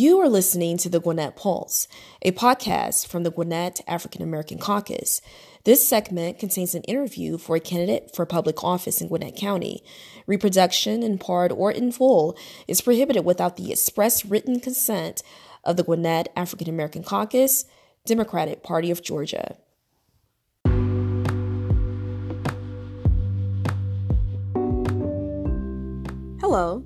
You are listening to the Gwinnett Pulse, a podcast from the Gwinnett African American Caucus. This segment contains an interview for a candidate for public office in Gwinnett County. Reproduction in part or in full is prohibited without the express written consent of the Gwinnett African American Caucus, Democratic Party of Georgia. Hello,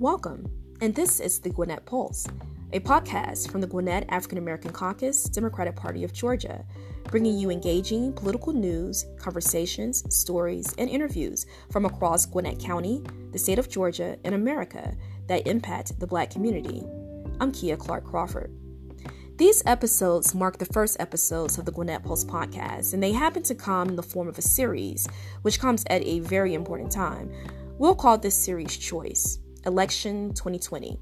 welcome, and this is the Gwinnett Pulse, a podcast from the Gwinnett African American Caucus, Democratic Party of Georgia, bringing you engaging political news, conversations, stories, and interviews from across Gwinnett County, the state of Georgia, and America that impact the Black community. I'm Kia Clark Crawford. These episodes mark the first episodes of the Gwinnett Pulse podcast, and they happen to come in the form of a series, which comes at a very important time We'll call this series Choice Election 2020.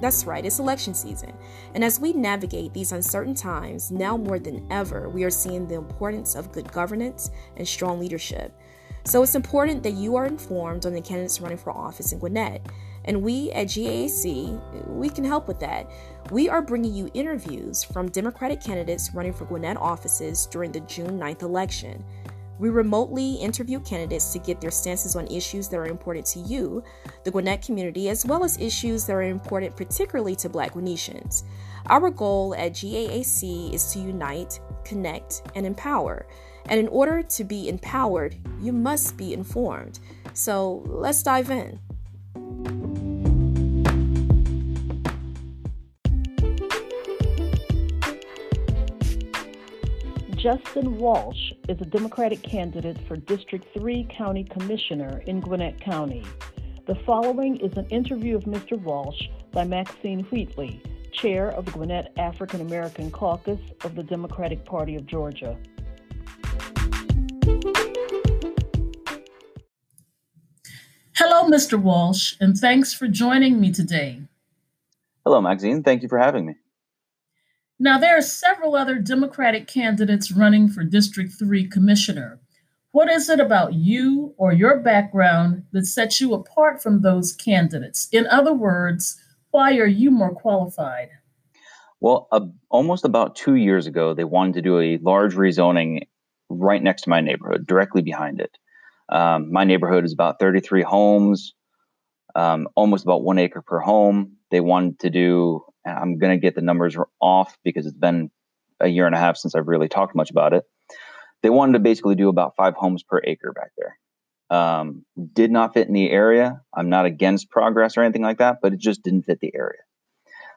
That's right, it's election season. And as we navigate these uncertain times, now more than ever, we are seeing the importance of good governance and strong leadership. So it's important that you are informed on the candidates running for office in Gwinnett. And we at GAAC, we can help with that. We are bringing you interviews from Democratic candidates running for Gwinnett offices during the June 9th election. We remotely interview candidates to get their stances on issues that are important to you, the Gwinnett community, as well as issues that are important particularly to Black Gwinnetians. Our goal at GAAC is to unite, connect, and empower. And in order to be empowered, you must be informed. So let's dive in. Justin Walsh is a Democratic candidate for District 3 County Commissioner in Gwinnett County. The following is an interview of Mr. Walsh by Maxine Wheatley, Chair of the Gwinnett African American Caucus of the Democratic Party of Georgia. Hello, Mr. Walsh, and thanks for joining me today. Hello, Maxine. Thank you for having me. Now, there are several other Democratic candidates running for District 3 Commissioner. What is it about you or your background that sets you apart from those candidates? In other words, why are you more qualified? Well, uh, almost about two years ago, they wanted to do a large rezoning right next to my neighborhood, directly behind it. Um, my neighborhood is about 33 homes, um, almost about one acre per home. They wanted to do I'm going to get the numbers off because it's been a year and a half since I've really talked much about it. They wanted to basically do about five homes per acre back there. Um, did not fit in the area. I'm not against progress or anything like that, but it just didn't fit the area.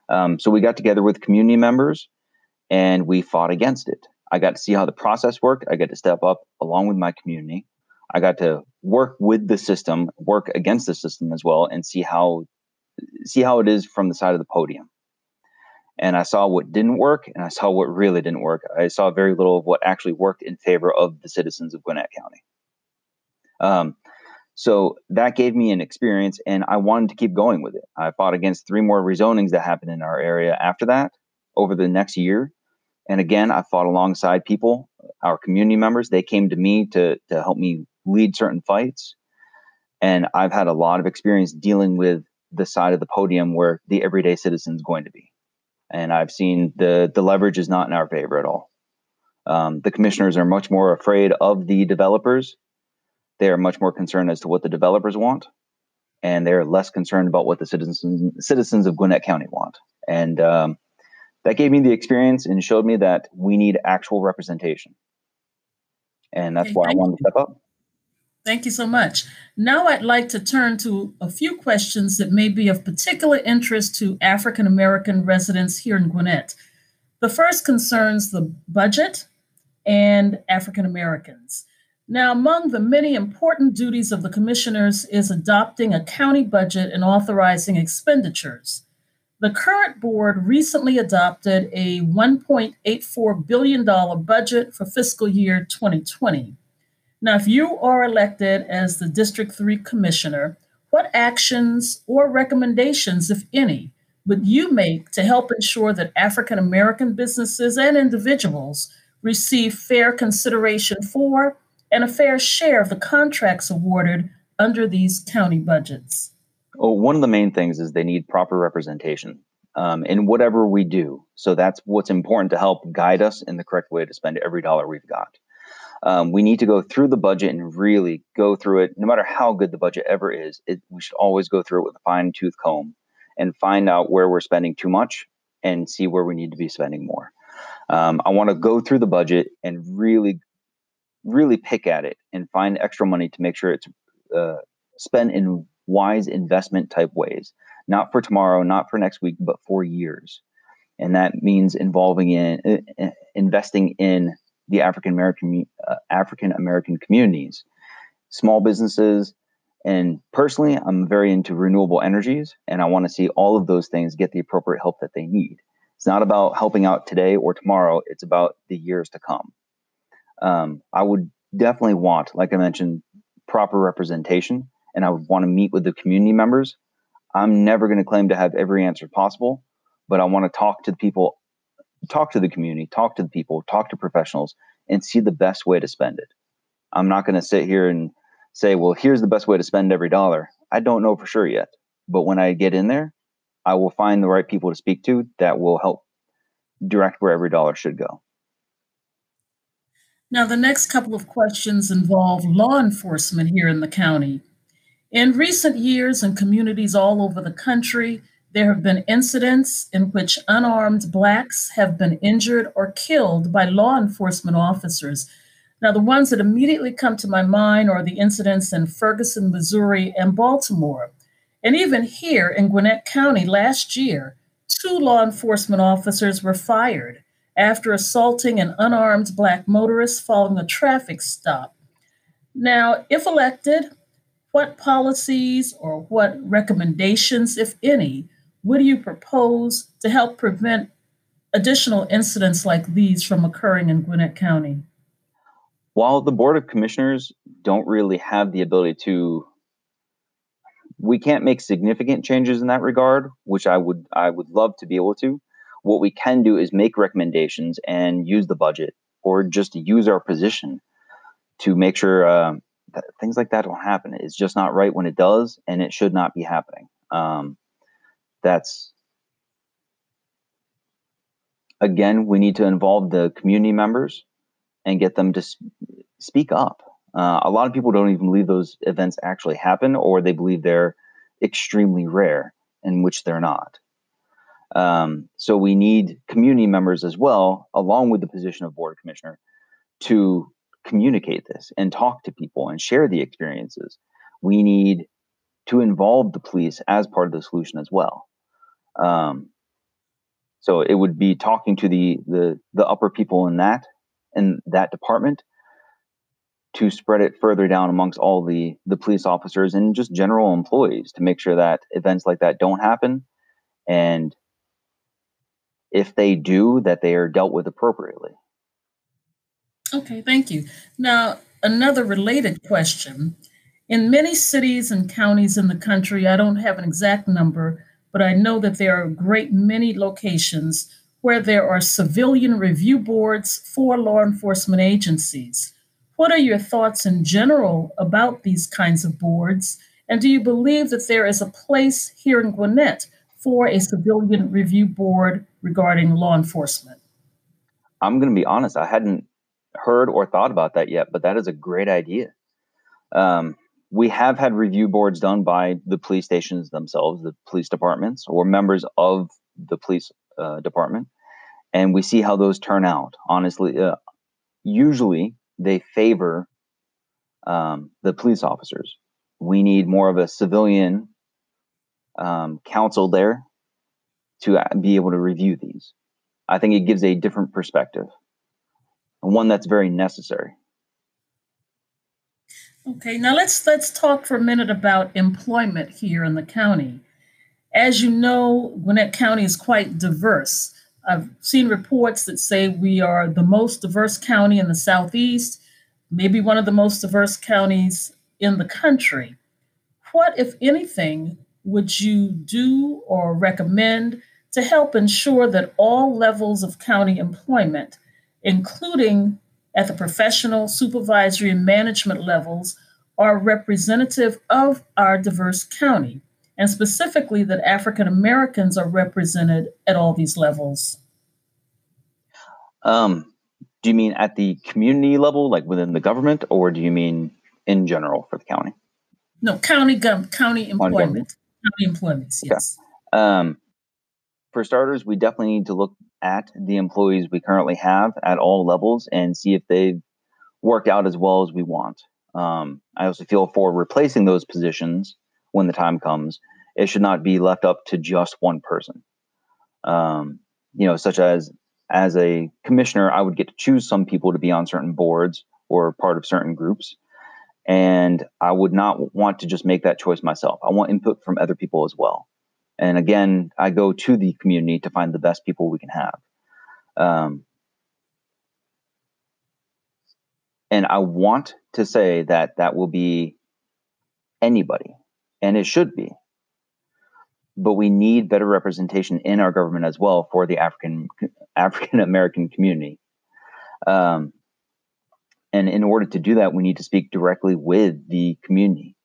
Um, so we got together with community members and we fought against it. I got to see how the process worked. I got to step up along with my community. I got to work with the system, work against the system as well, and see how see how it is from the side of the podium and I saw what didn't work and I saw what really didn't work. I saw very little of what actually worked in favor of the citizens of Gwinnett County. Um, so that gave me an experience and I wanted to keep going with it. I fought against three more rezonings that happened in our area after that over the next year. And again, I fought alongside people, our community members. They came to me to, to help me lead certain fights. And I've had a lot of experience dealing with the side of the podium where the everyday citizen is going to be and I've seen the the leverage is not in our favor at all. Um, the commissioners are much more afraid of the developers. They are much more concerned as to what the developers want, and they're less concerned about what the citizens citizens of Gwinnett County want. And um, that gave me the experience and showed me that we need actual representation. And that's why I wanted to step up. Thank you so much. Now I'd like to turn to a few questions that may be of particular interest to African American residents here in Gwinnett. The first concerns the budget and African Americans. Now, among the many important duties of the commissioners is adopting a county budget and authorizing expenditures. The current board recently adopted a $1.84 billion budget for fiscal year 2020. Now, if you are elected as the District 3 Commissioner, what actions or recommendations, if any, would you make to help ensure that African American businesses and individuals receive fair consideration for and a fair share of the contracts awarded under these county budgets? Well, one of the main things is they need proper representation. um, in whatever we do. So that's what's important to help guide us in the correct way to spend every dollar we've got. Um, we need to go through the budget and really go through it. No matter how good the budget ever is, it, we should always go through it with a fine tooth comb and find out where we're spending too much and see where we need to be spending more. Um, I want to go through the budget and really, really pick at it and find extra money to make sure it's uh, spent in wise investment type ways, not for tomorrow, not for next week, but for years. And that means involving in investing in the African American uh, African American communities, small businesses, and personally, I'm very into renewable energies, and I want to see all of those things get the appropriate help that they need. It's not about helping out today or tomorrow, it's about the years to come. Um, I would definitely want, like I mentioned, proper representation, and I would want to meet with the community members. I'm never going to claim to have every answer possible, but I want to talk to the people, talk to the community, talk to the people, talk to professionals, and see the best way to spend it. I'm not going to sit here and say, well, here's the best way to spend every dollar. I don't know for sure yet. But when I get in there, I will find the right people to speak to that will help direct where every dollar should go. Now, the next couple of questions involve law enforcement here in the county. In recent years, in communities all over the country, there have been incidents in which unarmed Blacks have been injured or killed by law enforcement officers now, the ones that immediately come to my mind are the incidents in Ferguson, Missouri, and Baltimore. And even here in Gwinnett County last year, two law enforcement officers were fired after assaulting an unarmed Black motorist following a traffic stop. Now, if elected, what policies or what recommendations, if any, would you propose to help prevent additional incidents like these from occurring in Gwinnett County? while the board of commissioners don't really have the ability to we can't make significant changes in that regard which i would i would love to be able to. What we can do is make recommendations and use the budget or just use our position to make sure uh, that things like that don't happen. It's just not right when it does and it should not be happening. Um, that's again we need to involve the community members and get them to speak up. Uh, a lot of people don't even believe those events actually happen, or they believe they're extremely rare, in which they're not. Um, so we need community members as well, along with the position of board commissioner, to communicate this and talk to people and share the experiences. We need to involve the police as part of the solution as well. Um, so it would be talking to the the the upper people in that in that department to spread it further down amongst all the the police officers and just general employees to make sure that events like that don't happen. And if they do that they are dealt with appropriately. Okay thank you. Now another related question. In many cities and counties in the country i don't have an exact number but i know that there are a great many locations where there are civilian review boards for law enforcement agencies. What are your thoughts in general about these kinds of boards? And do you believe that there is a place here in Gwinnett for a civilian review board regarding law enforcement? I'm going to be honest, I hadn't heard or thought about that yet, but that is a great idea. Um, we have had review boards done by the police stations themselves, the police departments, or members of the police uh, department, and we see how those turn out. Honestly, uh, usually they favor um, the police officers. We need more of a civilian um, counsel there to uh, be able to review these. I think it gives a different perspective, and one that's very necessary. Okay, now let's let's talk for a minute about employment here in the county. As you know, Gwinnett County is quite diverse. I've seen reports that say we are the most diverse county in the Southeast, maybe one of the most diverse counties in the country. What, if anything, would you do or recommend to help ensure that all levels of county employment, including at the professional, supervisory, and management levels, are representative of our diverse county? and specifically that African Americans are represented at all these levels? Um, do you mean at the community level, like within the government, or do you mean in general for the county? No, county gov- county employment. County employments, yes. Okay. Um, for starters, we definitely need to look at the employees we currently have at all levels and see if they've worked out as well as we want. Um, I also feel for replacing those positions when the time comes, it should not be left up to just one person. Um, you know, such as as a commissioner, I would get to choose some people to be on certain boards or part of certain groups. And I would not want to just make that choice myself. I want input from other people as well. And again, I go to the community to find the best people we can have. Um, and I want to say that that will be anybody, and it should be. But we need better representation in our government as well for the African African American community. Um, and in order to do that, we need to speak directly with the community.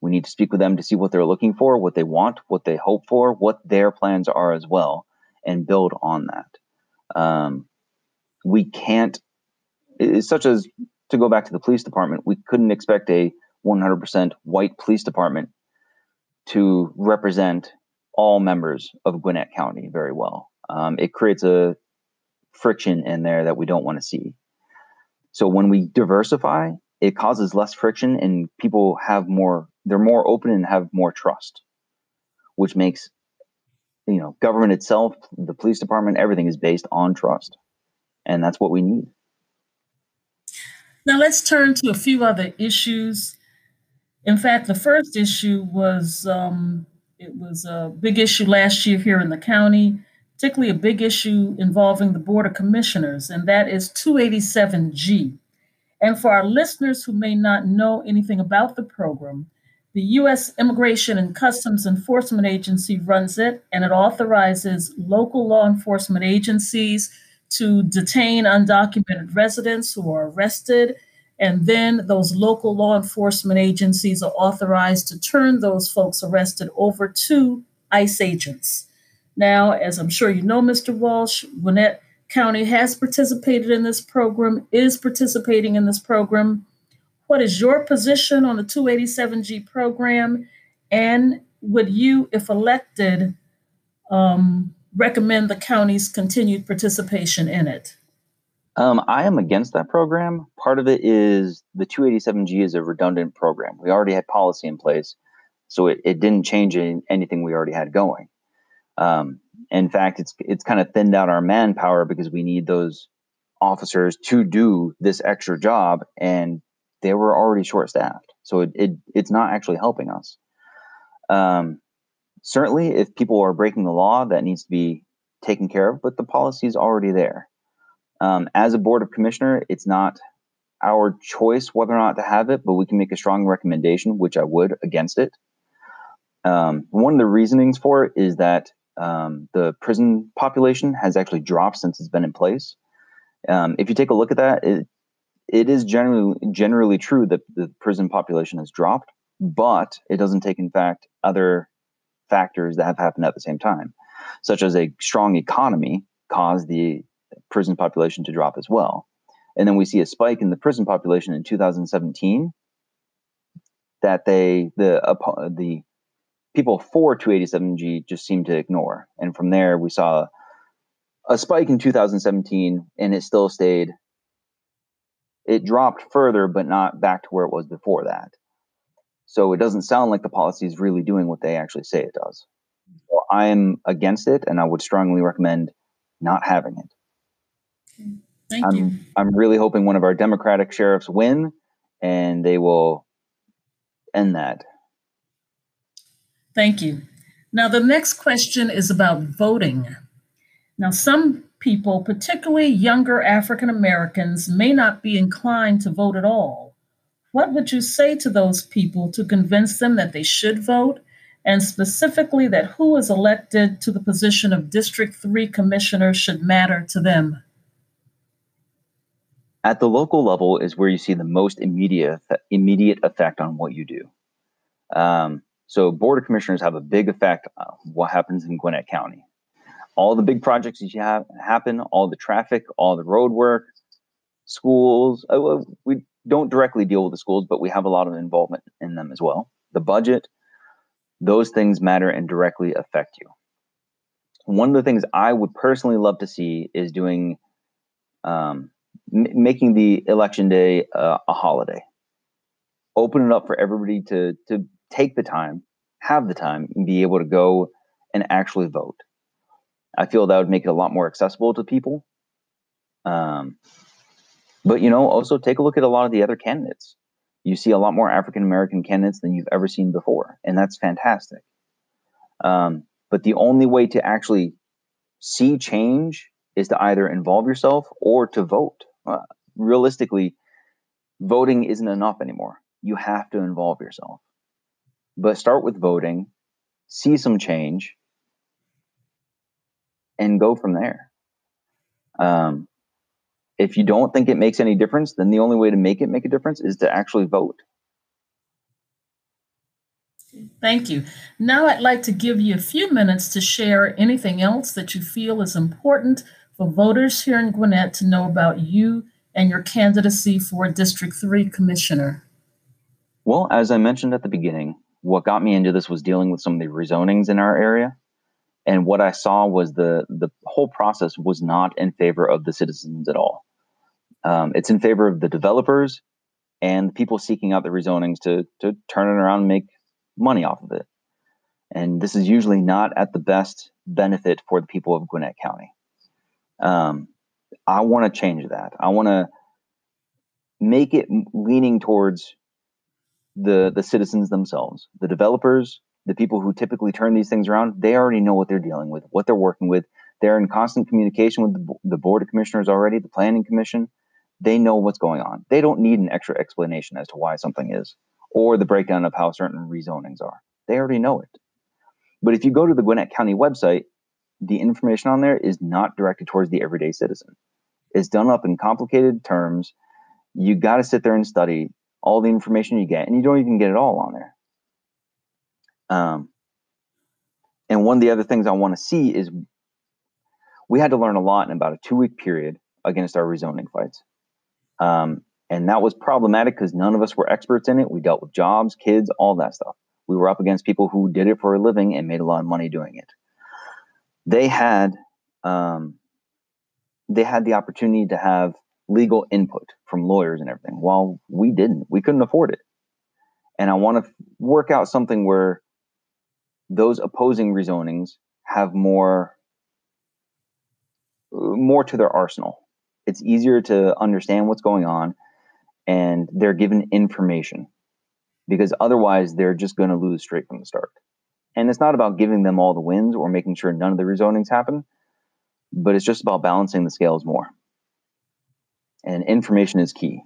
We need to speak with them to see what they're looking for, what they want, what they hope for, what their plans are as well, and build on that. Um, we can't, such as to go back to the police department, we couldn't expect a 100% white police department to represent all members of Gwinnett County very well. Um, it creates a friction in there that we don't want to see. So when we diversify, it causes less friction and people have more they're more open and have more trust which makes you know government itself the police department everything is based on trust. And that's what we need. Now let's turn to a few other issues. In fact the first issue was um, it was a big issue last year here in the county particularly a big issue involving the board of commissioners and that is 287g and for our listeners who may not know anything about the program, the U.S. Immigration and Customs Enforcement Agency runs it, and it authorizes local law enforcement agencies to detain undocumented residents who are arrested. And then those local law enforcement agencies are authorized to turn those folks arrested over to ICE agents. Now, as I'm sure you know, Mr. Walsh, Gwinnett County has participated in this program, is participating in this program. What is your position on the 287G program? And would you, if elected, um, recommend the county's continued participation in it? Um, I am against that program. Part of it is the 287G is a redundant program. We already had policy in place, so it, it didn't change anything we already had going. Um, in fact, it's it's kind of thinned out our manpower because we need those officers to do this extra job, and they were already short staffed. So it, it it's not actually helping us. Um, certainly, if people are breaking the law, that needs to be taken care of. But the policy is already there. Um, as a board of commissioner, it's not our choice whether or not to have it, but we can make a strong recommendation, which I would against it. Um, one of the reasonings for it is that um, the prison population has actually dropped since it's been in place. Um, if you take a look at that, it, it is generally generally true that the prison population has dropped, but it doesn't take in fact other factors that have happened at the same time, such as a strong economy caused the prison population to drop as well. And then we see a spike in the prison population in 2017 that they the uh, the people for 287G just seemed to ignore. And from there, we saw a spike in 2017, and it still stayed. It dropped further, but not back to where it was before that. So it doesn't sound like the policy is really doing what they actually say it does. So I'm against it, and I would strongly recommend not having it. Thank I'm, you. I'm really hoping one of our Democratic sheriffs win, and they will end that. Thank you. Now, the next question is about voting. Now, some people, particularly younger African Americans, may not be inclined to vote at all. What would you say to those people to convince them that they should vote, and specifically that who is elected to the position of District 3 Commissioner should matter to them? At the local level is where you see the most immediate immediate effect on what you do. Um, So board of commissioners have a big effect on what happens in Gwinnett County. All the big projects that you have happen, all the traffic, all the road work, schools. Uh, we don't directly deal with the schools, but we have a lot of involvement in them as well. The budget, those things matter and directly affect you. One of the things I would personally love to see is doing, um, m- making the election day uh, a holiday. Open it up for everybody to to take the time, have the time, and be able to go and actually vote. I feel that would make it a lot more accessible to people. Um, but you know, also take a look at a lot of the other candidates. You see a lot more African American candidates than you've ever seen before, and that's fantastic. Um, but the only way to actually see change is to either involve yourself or to vote. Uh, realistically, voting isn't enough anymore. You have to involve yourself. But start with voting, see some change, and go from there. Um, if you don't think it makes any difference, then the only way to make it make a difference is to actually vote. Thank you. Now I'd like to give you a few minutes to share anything else that you feel is important for voters here in Gwinnett to know about you and your candidacy for District 3 Commissioner. Well, as I mentioned at the beginning, what got me into this was dealing with some of the rezonings in our area. And what I saw was the the whole process was not in favor of the citizens at all. Um, it's in favor of the developers and people seeking out the rezonings to to turn it around and make money off of it. And this is usually not at the best benefit for the people of Gwinnett County. Um, I want to change that. I want to make it leaning towards the the citizens themselves, the developers, the people who typically turn these things around. They already know what they're dealing with, what they're working with. They're in constant communication with the, the board of commissioners already, the planning commission. They know what's going on. They don't need an extra explanation as to why something is or the breakdown of how certain rezonings are. They already know it. But if you go to the Gwinnett County website, the information on there is not directed towards the everyday citizen. It's done up in complicated terms. You got to sit there and study all the information you get, and you don't even get it all on there. Um, and one of the other things I want to see is we had to learn a lot in about a two week period against our rezoning fights. Um, and that was problematic because none of us were experts in it. We dealt with jobs, kids, all that stuff. We were up against people who did it for a living and made a lot of money doing it. They had um, they had the opportunity to have legal input from lawyers and everything. While we didn't, we couldn't afford it. And I want to work out something where those opposing rezonings have more uh, more to their arsenal. It's easier to understand what's going on and they're given information because otherwise they're just going to lose straight from the start. And it's not about giving them all the wins or making sure none of the rezonings happen, but it's just about balancing the scales more. And information is key.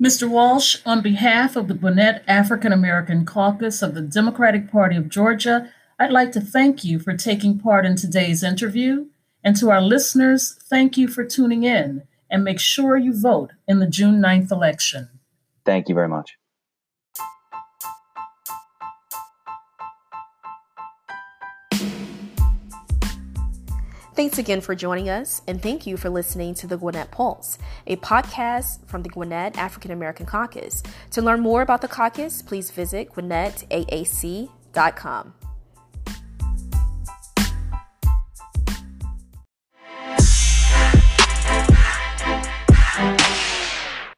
Mr. Walsh, on behalf of the Gwinnett African American Caucus of the Democratic Party of Georgia, I'd like to thank you for taking part in today's interview. And to our listeners, thank you for tuning in and make sure you vote in the June 9th election. Thank you very much. Thanks again for joining us, and thank you for listening to the Gwinnett Pulse, a podcast from the Gwinnett African American Caucus. To learn more about the caucus, please visit GwinnettAAC.com.